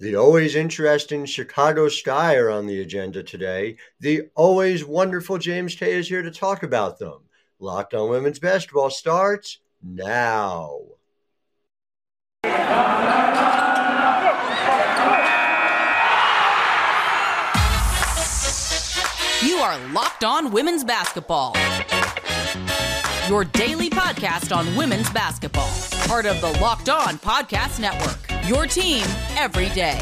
The always interesting Chicago Sky are on the agenda today. The always wonderful James Tay is here to talk about them. Locked on Women's Basketball starts now. You are Locked On Women's Basketball. Your daily podcast on women's basketball. Part of the Locked On Podcast Network. Your team every day.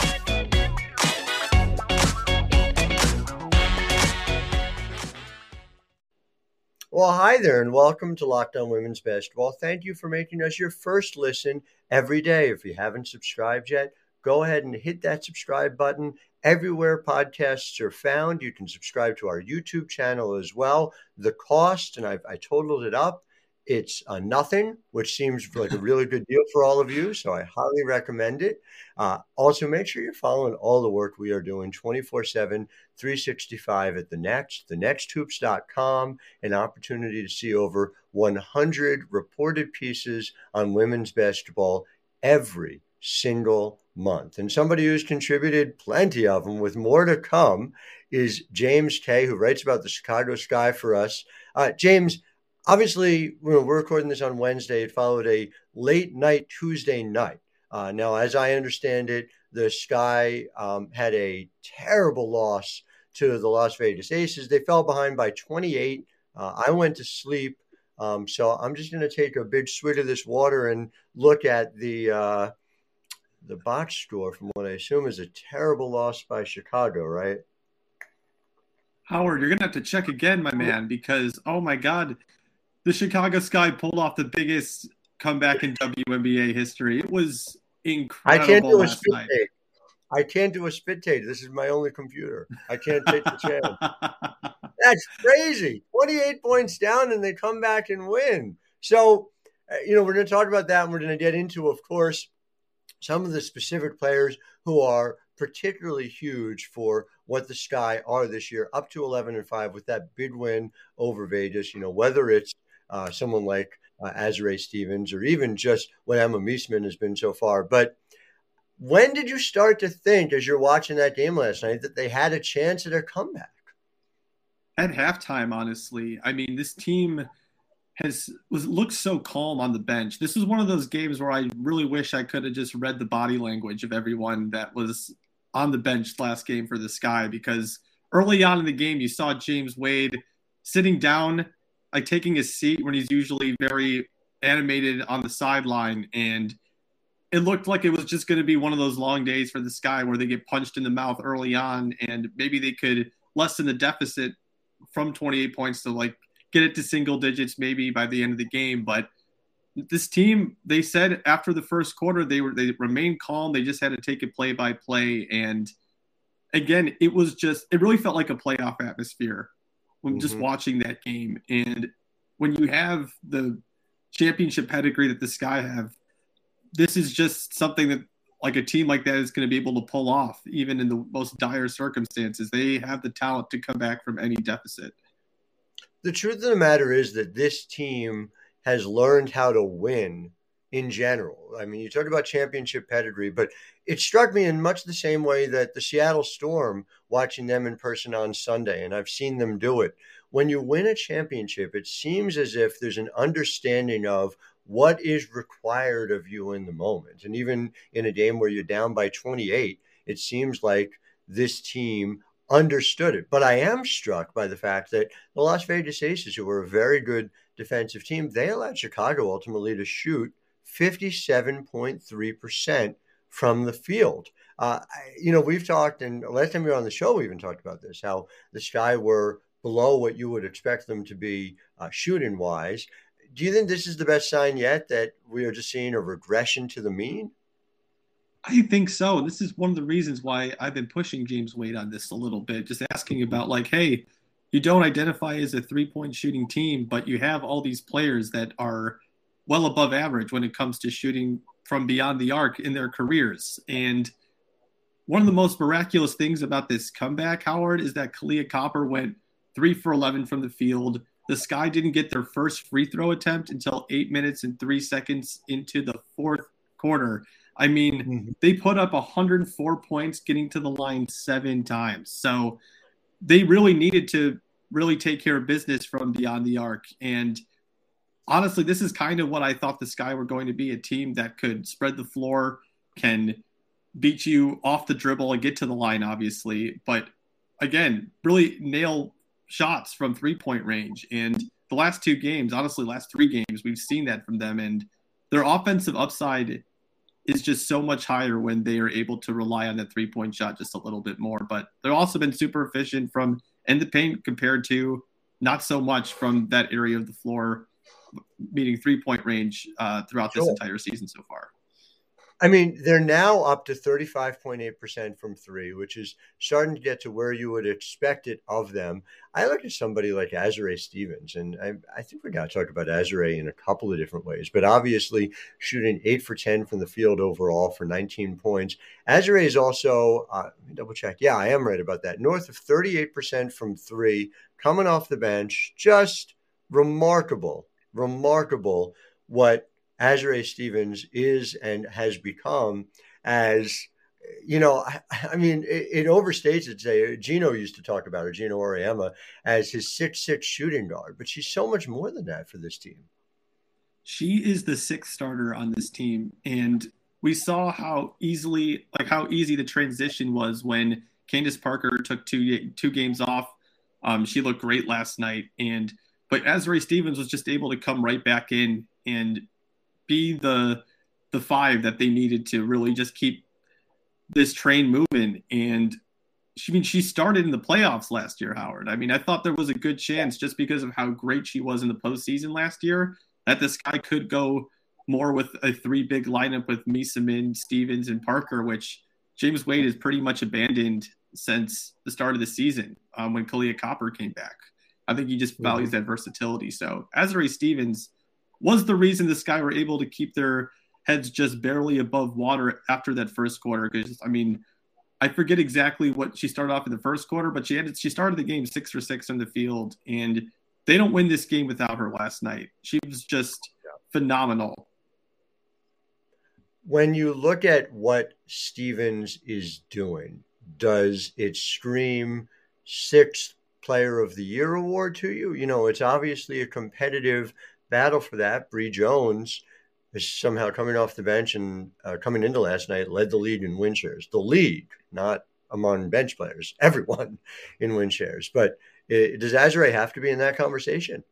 Well, hi there, and welcome to Locked On Women's Basketball. Thank you for making us your first listen every day. If you haven't subscribed yet, go ahead and hit that subscribe button everywhere podcasts are found. You can subscribe to our YouTube channel as well. The cost, and I've, I totaled it up, it's uh, nothing, which seems like a really good deal for all of you. So I highly recommend it. Uh, also, make sure you're following all the work we are doing 24 7, 365 at the next, thenexthoops.com, an opportunity to see over 100 reported pieces on women's basketball every single month. And somebody who's contributed plenty of them with more to come is James Tay, who writes about the Chicago Sky for us. Uh, James, obviously, we're recording this on Wednesday. It followed a late night Tuesday night. Uh, now, as I understand it, the Sky um, had a terrible loss to the Las Vegas Aces. They fell behind by 28. Uh, I went to sleep. Um, so I'm just going to take a big swig of this water and look at the uh, the box score from what I assume is a terrible loss by Chicago, right? Howard, you're gonna have to check again, my man, because oh my god, the Chicago Sky pulled off the biggest comeback in WNBA history. It was incredible. I can't do a spit night. take. I can't do a spit take. This is my only computer. I can't take the chance. That's crazy. 28 points down and they come back and win. So, uh, you know, we're going to talk about that and we're going to get into, of course, some of the specific players who are particularly huge for what the Sky are this year, up to 11 and 5 with that big win over Vegas. You know, whether it's uh, someone like uh, Azurá Stevens or even just what Emma Meesseman has been so far. But when did you start to think, as you're watching that game last night, that they had a chance at a comeback? At halftime, honestly. I mean, this team has was looked so calm on the bench. This was one of those games where I really wish I could have just read the body language of everyone that was on the bench last game for the Sky because early on in the game you saw James Wade sitting down, like taking his seat when he's usually very animated on the sideline and it looked like it was just going to be one of those long days for the Sky where they get punched in the mouth early on and maybe they could lessen the deficit from 28 points to like get it to single digits maybe by the end of the game. But this team, they said after the first quarter, they were they remained calm. They just had to take it play by play. And again, it was just it really felt like a playoff atmosphere when mm-hmm. just watching that game. And when you have the championship pedigree that the Sky have, this is just something that like a team like that is going to be able to pull off even in the most dire circumstances. They have the talent to come back from any deficit the truth of the matter is that this team has learned how to win in general. I mean, you talk about championship pedigree, but it struck me in much the same way that the Seattle Storm, watching them in person on Sunday, and I've seen them do it. When you win a championship, it seems as if there's an understanding of what is required of you in the moment. And even in a game where you're down by 28, it seems like this team understood it. But I am struck by the fact that the Las Vegas Aces, who were a very good defensive team, they allowed Chicago ultimately to shoot 57.3% from the field. Uh, you know, we've talked, and last time we were on the show, we even talked about this how the Sky were below what you would expect them to be uh, shooting wise. Do you think this is the best sign yet that we are just seeing a regression to the mean? I think so. This is one of the reasons why I've been pushing James Wade on this a little bit, just asking about like, hey, you don't identify as a three point shooting team, but you have all these players that are well above average when it comes to shooting from beyond the arc in their careers. And one of the most miraculous things about this comeback, Howard, is that Kahleah Copper went three for 11 from the field. The Sky didn't get their first free throw attempt until eight minutes and three seconds into the fourth quarter. I mean, mm-hmm. they put up 104 points getting to the line seven times. So they really needed to really take care of business from beyond the arc. And honestly, this is kind of what I thought the Sky were going to be a team that could spread the floor, can beat you off the dribble and get to the line, obviously. But again, really nail shots from three point range. And the last two games, honestly, last three games, we've seen that from them. And their offensive upside is just so much higher when they are able to rely on that three point shot just a little bit more. But they've also been super efficient from in the paint compared to not so much from that area of the floor, meeting three point range uh, throughout this entire season so far. I mean, they're now up to 35.8% from three, which is starting to get to where you would expect it of them. I look at somebody like Azurá Stevens, and I, I think we got to talk about Azurá in a couple of different ways, but obviously shooting eight for 10 from the field overall for 19 points. Azurá is also, uh, let me double check. Yeah, I am right about that. North of 38% from three, coming off the bench. Just remarkable, remarkable what Azurá Stevens is and has become as you know, I, I mean, it, it, overstates it. Say Geno used to talk about her, Geno Auriemma, as his six six shooting guard, but she's so much more than that for this team. She is the sixth starter on this team, and we saw how easily, like how easy the transition was when Candace Parker took two two games off. Um, she looked great last night, and but Azurá Stevens was just able to come right back in and be the the five that they needed to really just keep this train moving. And she I mean she started in the playoffs last year, Howard. I mean, I thought there was a good chance just because of how great she was in the postseason last year that the Sky could go more with a three big lineup with Meesseman, Stevens, and Parker, which James Wade has pretty much abandoned since the start of the season um, when Kahleah Copper came back. I think he just values mm-hmm. that versatility. So Azurá Stevens was the reason the Sky were able to keep their heads just barely above water after that first quarter. Because I mean, I forget exactly what she started off in the first quarter, but she had she started the game six for six on the field, and they don't win this game without her last night. She was just phenomenal. When you look at what Stevens is doing, does it scream sixth player of the year award to you? You know, it's obviously a competitive battle for that. Bree Jones is somehow coming off the bench and uh, coming into last night led the league in win shares. The league, not among bench players, everyone in win shares. But it, does Azurá have to be in that conversation?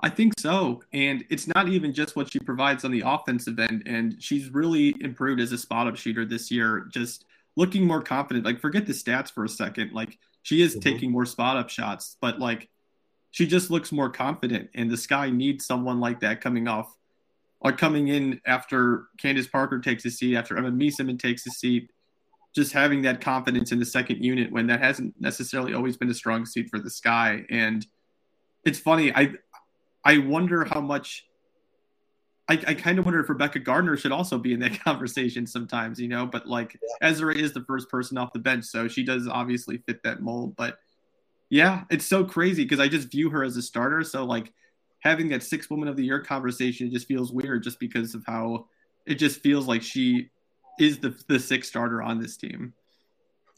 I think so. And it's not even just what she provides on the offensive end. And she's really improved as a spot up shooter this year, just looking more confident. Like, forget the stats for a second. Like, she is mm-hmm. taking more spot up shots, but like, she just looks more confident. And the Sky needs someone like that coming off or coming in after Candace Parker takes a seat, after Emma Meesseman takes a seat, just having that confidence in the second unit when that hasn't necessarily always been a strong seat for the Sky. And it's funny, I I wonder how much I, I kind of wonder if Rebekah Gardner should also be in that conversation sometimes, you know. But like yeah. Azurá is the first person off the bench, so she does obviously fit that mold. But yeah, it's so crazy because I just view her as a starter. So like having that six woman of the year conversation just feels weird just because of how it just feels like she is the the sixth starter on this team.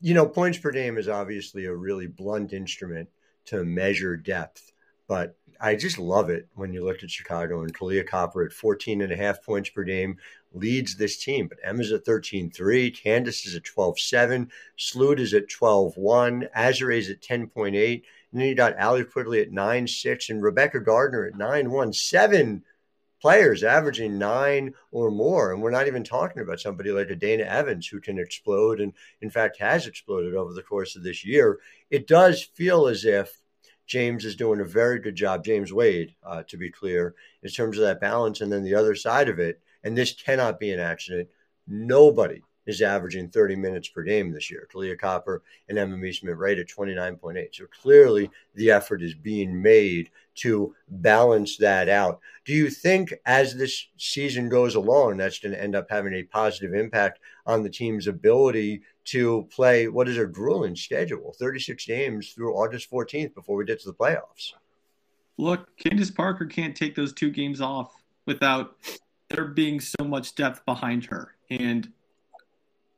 You know, points per game is obviously a really blunt instrument to measure depth, but I just love it when you look at Chicago and Kahleah Copper at 14 and a half points per game leads this team. But Emma's at 13-3, Candace is at 12-7, Sloot is at 12-1, Azurá is at 10.8, and then you got Allie Quigley at 9-6 and Rebekah Gardner at 9-1. Seven players averaging nine or more. And we're not even talking about somebody like a Dana Evans who can explode and in fact has exploded over the course of this year. It does feel as if James is doing a very good job, James Wade, uh, to be clear, in terms of that balance. And then the other side of it, and this cannot be an accident, nobody is averaging 30 minutes per game this year. Kahleah Copper and Emma Meesseman right at 29.8. So clearly the effort is being made to balance that out. Do you think as this season goes along, that's going to end up having a positive impact on the team's ability to play what is a grueling schedule 36 games through August 14th before we get to the playoffs? Look, Candace Parker can't take those two games off without there being so much depth behind her. And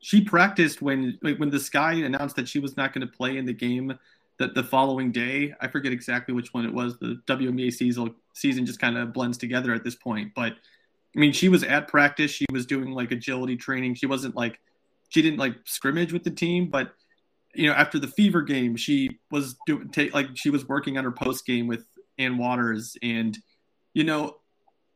she practiced when when the Sky announced that she was not going to play in the game that the following day. I forget exactly which one it was. The WNBA season season just kind of blends together at this point. But I mean, she was at practice. She was doing like agility training. She wasn't like she didn't like scrimmage with the team, but you know, after the Fever game, she was doing take like she was working on her post game with Ann Wauters, and you know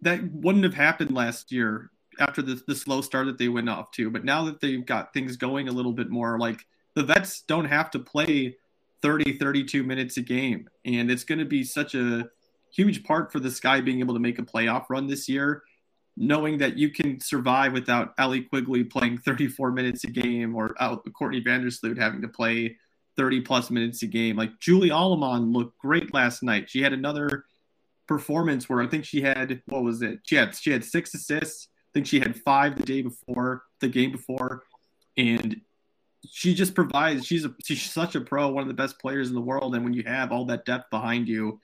that wouldn't have happened last year after the, the slow start that they went off to. But now that they've got things going a little bit more, like the vets don't have to play 30, 32 minutes a game. And it's going to be such a huge part for the Sky being able to make a playoff run this year, knowing that you can survive without Allie Quigley playing 34 minutes a game or uh, Courtney Vandersloot having to play 30 plus minutes a game. Like Julie Allemand looked great last night. She had another performance where I think she had what was it? She had she had six assists. I think she had five the day before the game before, and she just provides. She's a, she's such a pro, one of the best players in the world. And when you have all that depth behind you,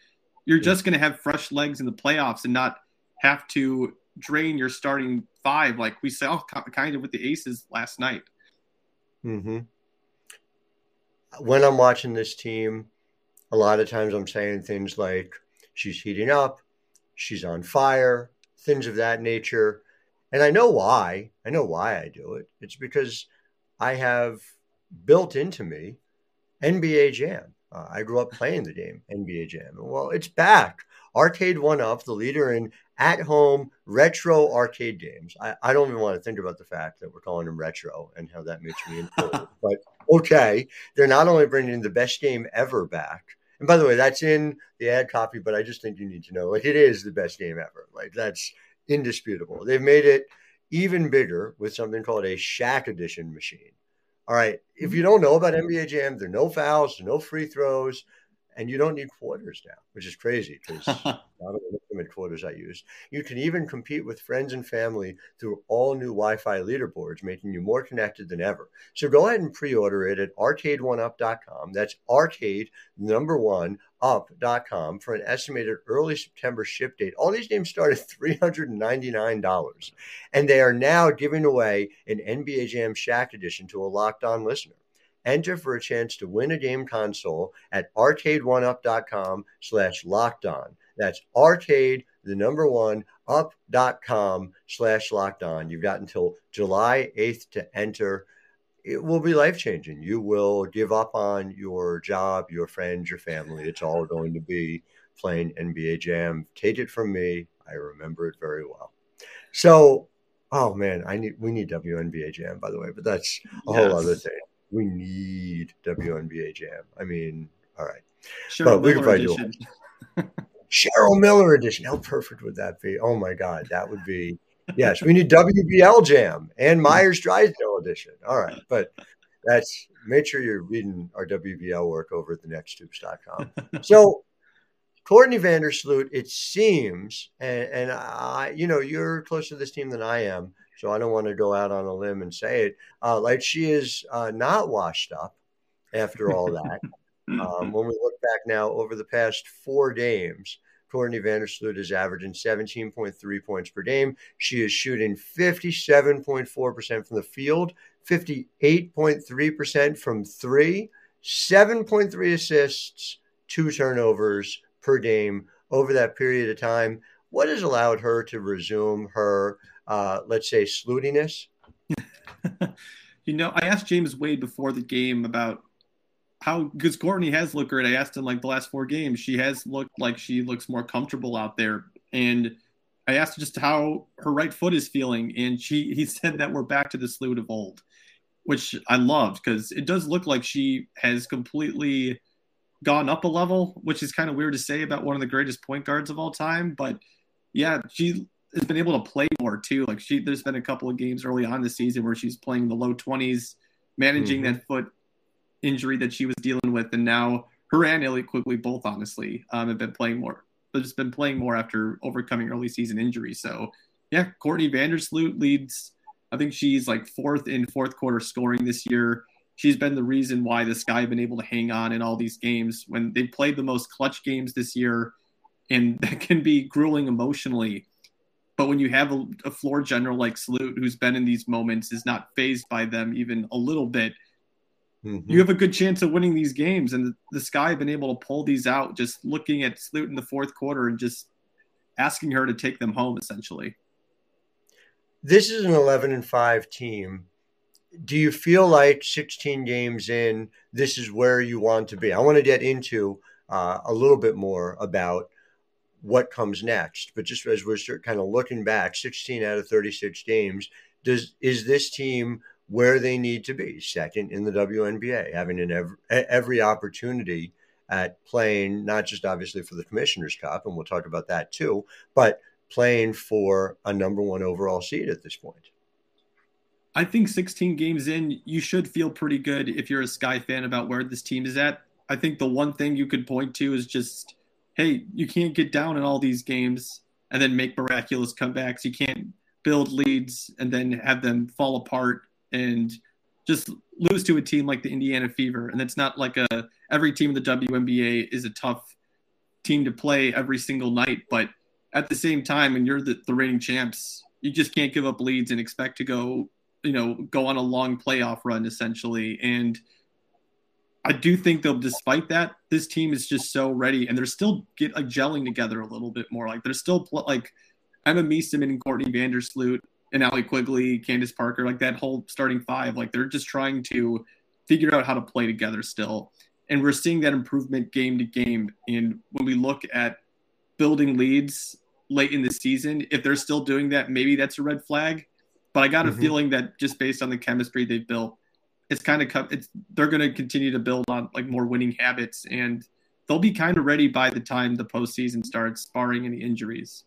you're just going to have fresh legs in the playoffs and not have to drain your starting five like we saw kind of with the Aces last night. Mm-hmm. When I'm watching this team, a lot of times I'm saying things like, she's heating up, she's on fire, things of that nature. And I know why. I know why I do it. It's because I have built into me NBA Jam. Uh, I grew up playing the game NBA Jam. Well, it's back. Arcade One Up, the leader in at home retro arcade games. I, I, don't even want to think about the fact that we're calling them retro and how that makes me old. but okay, they're not only bringing the best game ever back, and by the way, that's in the ad copy, but I just think you need to know like it is the best game ever. Like that's indisputable. They've made it even bigger with something called a Shaq Edition machine. All right, if you mm-hmm. don't know about NBA Jam, there are no fouls, no free throws and you don't need quarters now, which is crazy because not only the quarters I use. You can even compete with friends and family through all new Wi-Fi leaderboards, making you more connected than ever. So go ahead and pre-order it at arcade1up.com. That's arcade number one up.com for an estimated early September ship date. All these games start at $399, and they are now giving away an NBA Jam Shaq edition to a locked on listener. Enter for a chance to win a game console at arcade1up.com slash locked on. That's arcade, the number one, up.com slash locked on. You've got until July 8th to enter. It will be life changing. You will give up on your job, your friends, your family. It's all going to be playing NBA Jam. Take it from me. I remember it very well. So, oh man, I need we need WNBA Jam by the way, but that's a yes. whole other thing we need WNBA Jam. I mean, all right. Cheryl but we could probably edition. do Cheryl Miller edition. How perfect would that be? Oh my God, that would be. Yes, we need WBL Jam and Meyers Drysdale edition. All right, but that's make sure you're reading our WBL work over at thenexthoops.com. So, Courtney Vandersloot, it seems, and, and I, you know, you're closer to this team than I am so I don't want to go out on a limb and say it. Uh, like she is uh, not washed up after all that. um, when we look back now over the past four games, Courtney Vandersloot is averaging 17.3 points per game. She is shooting 57.4% from the field, 58.3% from three, 7.3 assists, two turnovers per game over that period of time. What has allowed her to resume her uh, let's say, slootiness? you know, I asked James Wade before the game about how because Courtney has looked great. I asked him like the last four games, she has looked like she looks more comfortable out there, and I asked just how her right foot is feeling, and she he said that we're back to the sloot of old, which I loved because it does look like she has completely gone up a level, which is kind of weird to say about one of the greatest point guards of all time, but yeah, she has been able to play more too. Like she, there's been a couple of games early on this season where she's playing the low 20s, managing mm-hmm. that foot injury that she was dealing with, and now her and Allie Quigley both honestly um, have been playing more. They've just been playing more after overcoming early season injuries. So yeah, Courtney Vandersloot leads. I think she's like fourth in fourth quarter scoring this year. She's been the reason why the Sky have been able to hang on in all these games when they played the most clutch games this year, and that can be grueling emotionally But when you have a, a floor general like Sloot, who's been in these moments, is not phased by them even a little bit, mm-hmm. you have a good chance of winning these games. And the, the Sky have been able to pull these out just looking at Sloot in the fourth quarter and just asking her to take them home, essentially. This is an 11 and 5 team. Do you feel like 16 games in, this is where you want to be? I want to get into uh, a little bit more about what comes next. But just as we're kind of looking back, 16 out of 36 games, does is this team where they need to be? Second in the WNBA, having an every, every opportunity at playing not just obviously for the Commissioner's Cup, and we'll talk about that too, but playing for a number one overall seed at this point. I think 16 games in, you should feel pretty good if you're a Sky fan about where this team is at. I think the one thing you could point to is just hey, you can't get down in all these games and then make miraculous comebacks. You can't build leads and then have them fall apart and just lose to a team like the Indiana Fever. And it's not like a every team in the WNBA is a tough team to play every single night, but at the same time, when you're the, the reigning champs, you just can't give up leads and expect to go, you know, go on a long playoff run essentially. And I do think though, despite that, this team is just so ready, and they're still get like gelling together a little bit more. Like they're still like Emma Meesseman and Courtney Vandersloot and Allie Quigley, Candace Parker, like that whole starting five. Like they're just trying to figure out how to play together still, and we're seeing that improvement game to game. And when we look at building leads late in the season, if they're still doing that, maybe that's a red flag. But I got a mm-hmm. feeling that just based on the chemistry they've built it's kind of it's they're going to continue to build on like more winning habits and they'll be kind of ready by the time the postseason starts, barring any injuries.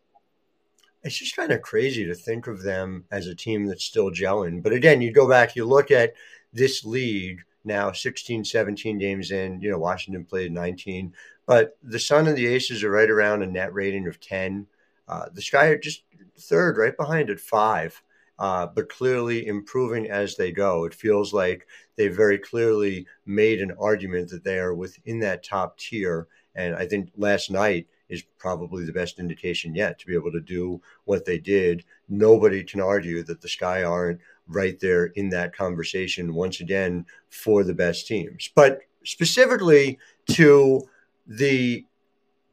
It's just kind of crazy to think of them as a team that's still gelling. But again, you go back, you look at this league now 16, 17 games in, you know, Washington played 19, but the Sun and the Aces are right around a net rating of 10. Uh, the Sky are just third, right behind at five uh, but clearly improving as they go. It feels like they very clearly made an argument that they are within that top tier. And I think last night is probably the best indication yet to be able to do what they did. Nobody can argue that the Sky aren't right there in that conversation once again for the best teams. But specifically to the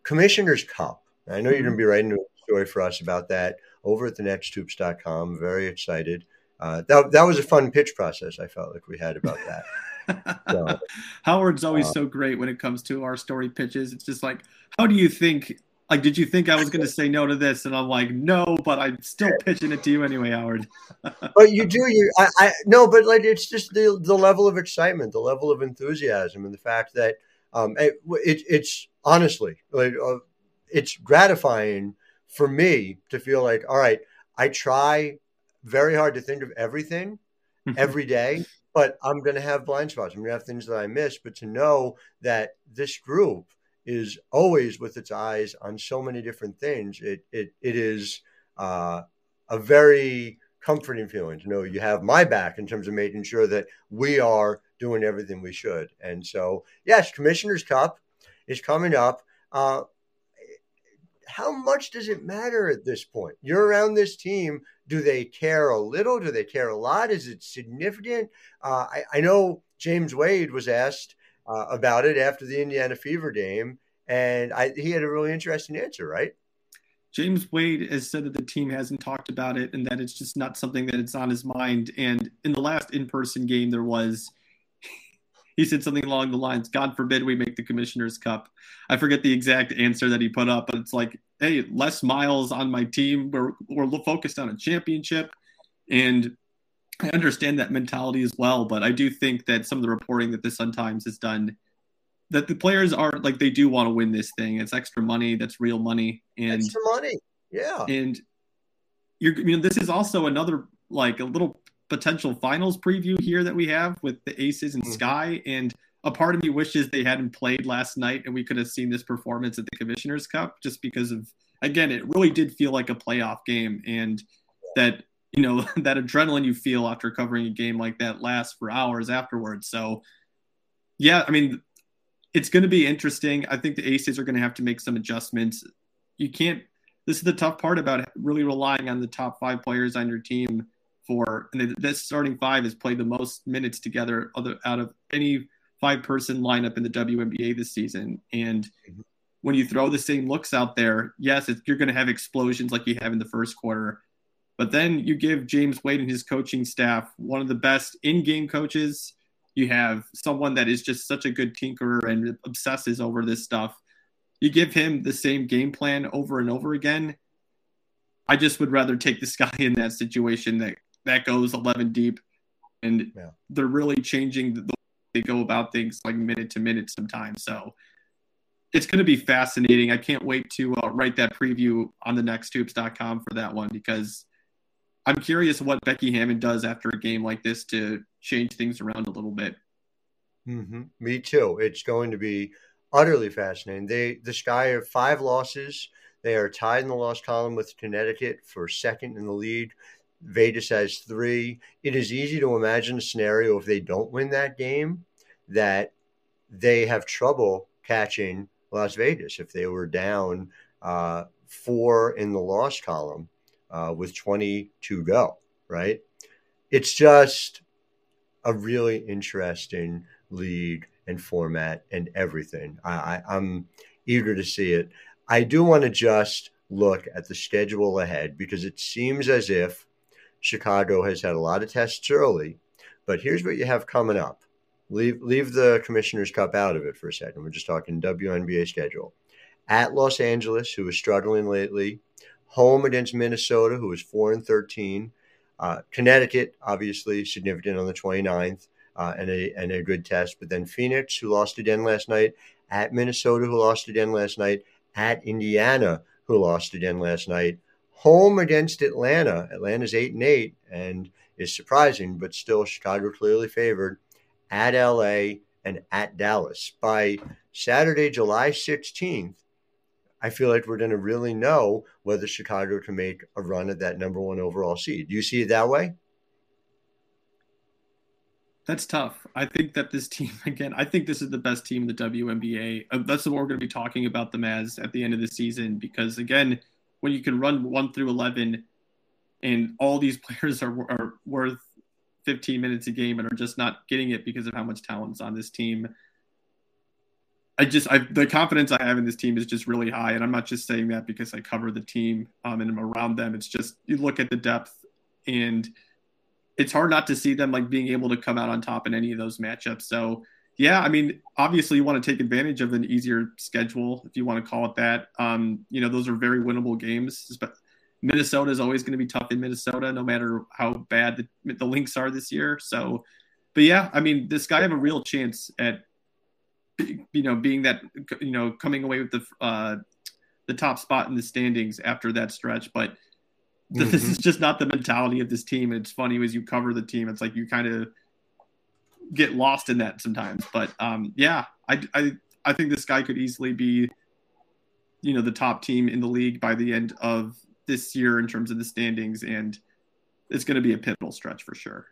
Commissioner's Cup, I know you're going to be writing a story for us about that over at the nexthoops.com. Very excited. Uh, that, that was a fun pitch process. I felt like we had about that. so, Howard's always uh, so great when it comes to our story pitches. It's just like, how do you think? Like, did you think I was going to say no to this? And I'm like, no, but I'm still pitching it to you anyway, Howard. but you do, you, I, I, no, but like, it's just the, the level of excitement, the level of enthusiasm, and the fact that um, it, it it's honestly, like, uh, it's gratifying for me to feel like, all right, I try very hard to think of everything mm-hmm. every day, but I'm going to have blind spots. I'm going to have things that I miss. But to know that this group is always with its eyes on so many different things, it it it is uh, a very comforting feeling to know you have my back in terms of making sure that we are doing everything we should. And so, yes, Commissioner's Cup is coming up. Uh, how much does it matter at this point? You're around this team. Do they care a little? Do they care a lot? Is it significant? Uh, I, I, know James Wade was asked uh, about it after the Indiana Fever game, and I, he had a really interesting answer, right? James Wade has said that the team hasn't talked about it and that it's just not something that it's on his mind. And in the last in person game, there was he said something along the lines, God forbid we make the commissioner's cup. I forget the exact answer that he put up, but it's like, hey, less miles on my team. We're, we're focused on a championship. And I understand that mentality as well, but I do think that some of the reporting that the Sun Times has done that the players are like they do want to win this thing. It's extra money, that's real money. And extra money. Yeah. And you're you know, this is also another like a little potential finals preview here that we have with the Aces and mm-hmm. Sky. And a part of me wishes they hadn't played last night and we could have seen this performance at the Commissioner's Cup just because of, again, it really did feel like a playoff game. And that, you know, that adrenaline you feel after covering a game like that lasts for hours afterwards. So, yeah, I mean, it's going to be interesting. I think the Aces are going to have to make some adjustments. You can't this is the tough part about really relying on the top five players on your team for and this starting five has played the most minutes together other, out of any five person lineup in the WNBA this season. And mm-hmm. when you throw the same looks out there, yes, you're going to have explosions like you have in the first quarter. But then you give James Wade and his coaching staff one of the best in game coaches. You have someone that is just such a good tinkerer and obsesses over this stuff. You give him the same game plan over and over again. I just would rather take this guy in that situation that that goes 11 deep and yeah. they're really changing the way they go about things like minute to minute sometimes. So it's going to be fascinating. I can't wait to uh, write that preview on the nexthoops.com for that one because I'm curious what Becky Hammon does after a game like this to change things around a little bit. Mm-hmm. Me too. It's going to be utterly fascinating. They the Sky have five losses. They are tied in the loss column with Connecticut for second in the lead. Vegas has three. It is easy to imagine a scenario if they don't win that game that they have trouble catching Las Vegas if they were down uh, four in the loss column uh, with 20 to go, right? It's just a really interesting league and format and everything. I, I, am eager to see it. I do want to just look at the schedule ahead because it seems as if Chicago has had a lot of tests early, but here's what you have coming up. Leave leave the Commissioner's Cup out of it for a second. We're just talking WNBA schedule. At Los Angeles, who is struggling lately, home against Minnesota, who is 4 and 13. Uh, Connecticut, obviously significant on the 29th, uh, and, a, and a good test. But then Phoenix, who lost again last night, at Minnesota, who lost again last night, at Indiana, who lost again last night, home against Atlanta. Atlanta's 8 and 8 and is surprising, but still Chicago clearly favored, at LA, and at Dallas. By Saturday, July 16th, I feel like we're going to really know whether Chicago can make a run at that number one overall seed. Do you see it that way? That's tough. I think that this team, again, I think this is the best team in the WNBA. Uh, that's what we're going to be talking about them as at the end of the season because, again, when you can run one through 11 and all these players are, are worth 15 minutes a game and are just not getting it because of how much talent's on this team, I just I, the confidence I have in this team is just really high, and I'm not just saying that because I cover the team um, and I'm around them. It's just you look at the depth, and it's hard not to see them like being able to come out on top in any of those matchups. So yeah, I mean, obviously you want to take advantage of an easier schedule if you want to call it that. Um, you know, those are very winnable games. Minnesota is always going to be tough in Minnesota, no matter how bad the, the Lynx are this year. So, but yeah, I mean, the Sky have a real chance at you know, being that you know coming away with the uh, the top spot in the standings after that stretch. But mm-hmm. this is just not the mentality of this team. It's funny as you cover the team, it's like you kind of get lost in that sometimes. But um, yeah, I, I I think the Sky could easily be, you know, the top team in the league by the end of this year in terms of the standings, and it's going to be a pivotal stretch for sure.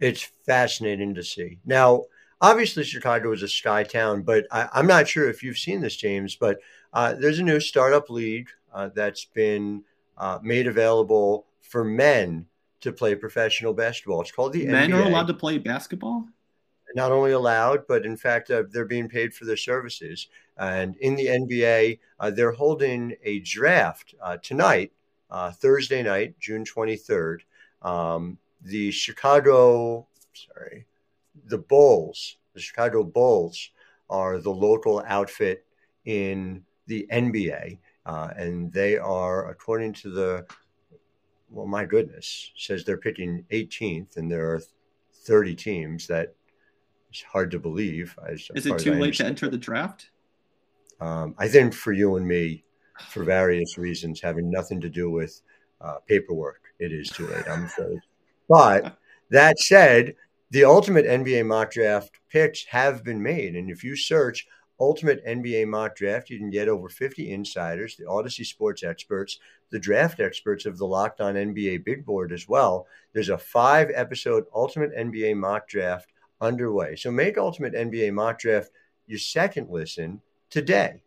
It's fascinating to see. Now, obviously Chicago is a sky town, but I, am not sure if you've seen this, James. But uh, there's a new startup league uh, that's been uh, made available for men to play professional basketball. It's called the men NBA. are allowed to play basketball. Not only allowed, but in fact, uh, they're being paid for their services. And in the NBA, uh, they're holding a draft uh, tonight, Thursday night, June 23rd. Um, the Chicago, sorry, the Bulls, the Chicago Bulls, are the local outfit in the NBA. Uh, and they are, according to the, well, my goodness, says they're picking 18th, and there are 30 teams. That is hard to believe. As, is it too late to enter the draft? Um, I think for you and me, for various reasons having nothing to do with uh, paperwork, it is too late, I'm afraid. But that said, the ultimate NBA mock draft picks have been made. And if you search ultimate NBA mock draft, you can get over 50 insiders, the Odyssey sports experts, the draft experts of the Locked On NBA Big Board as well. There's a five episode ultimate NBA mock draft underway. So make ultimate NBA mock draft your second listen today.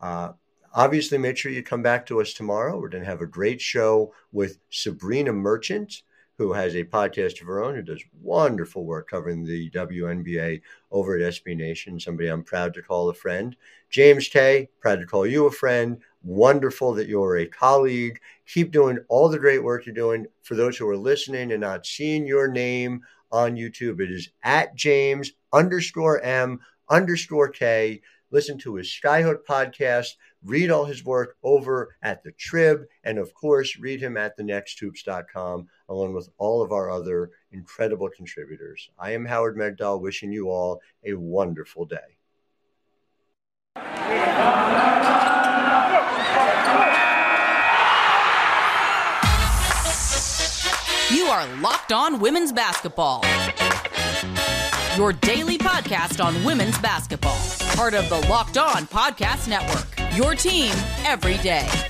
Uh, obviously, make sure you come back to us tomorrow. We're going to have a great show with Sabrina Merchant, who has a podcast of her own, who does wonderful work covering the WNBA over at SB Nation. Somebody I'm proud to call a friend. James Tay, proud to call you a friend. Wonderful that you're a colleague. Keep doing all the great work you're doing. For those who are listening and not seeing your name on YouTube, it is at James underscore M underscore K. Listen to his Skyhook podcast read all his work over at the Trib, and of course, read him at thenexthoops.com, along with all of our other incredible contributors. I am Howard Megdal, wishing you all a wonderful day. You are Locked On Women's Basketball, your daily podcast on women's basketball, part of the Locked On Podcast Network. Your team every day.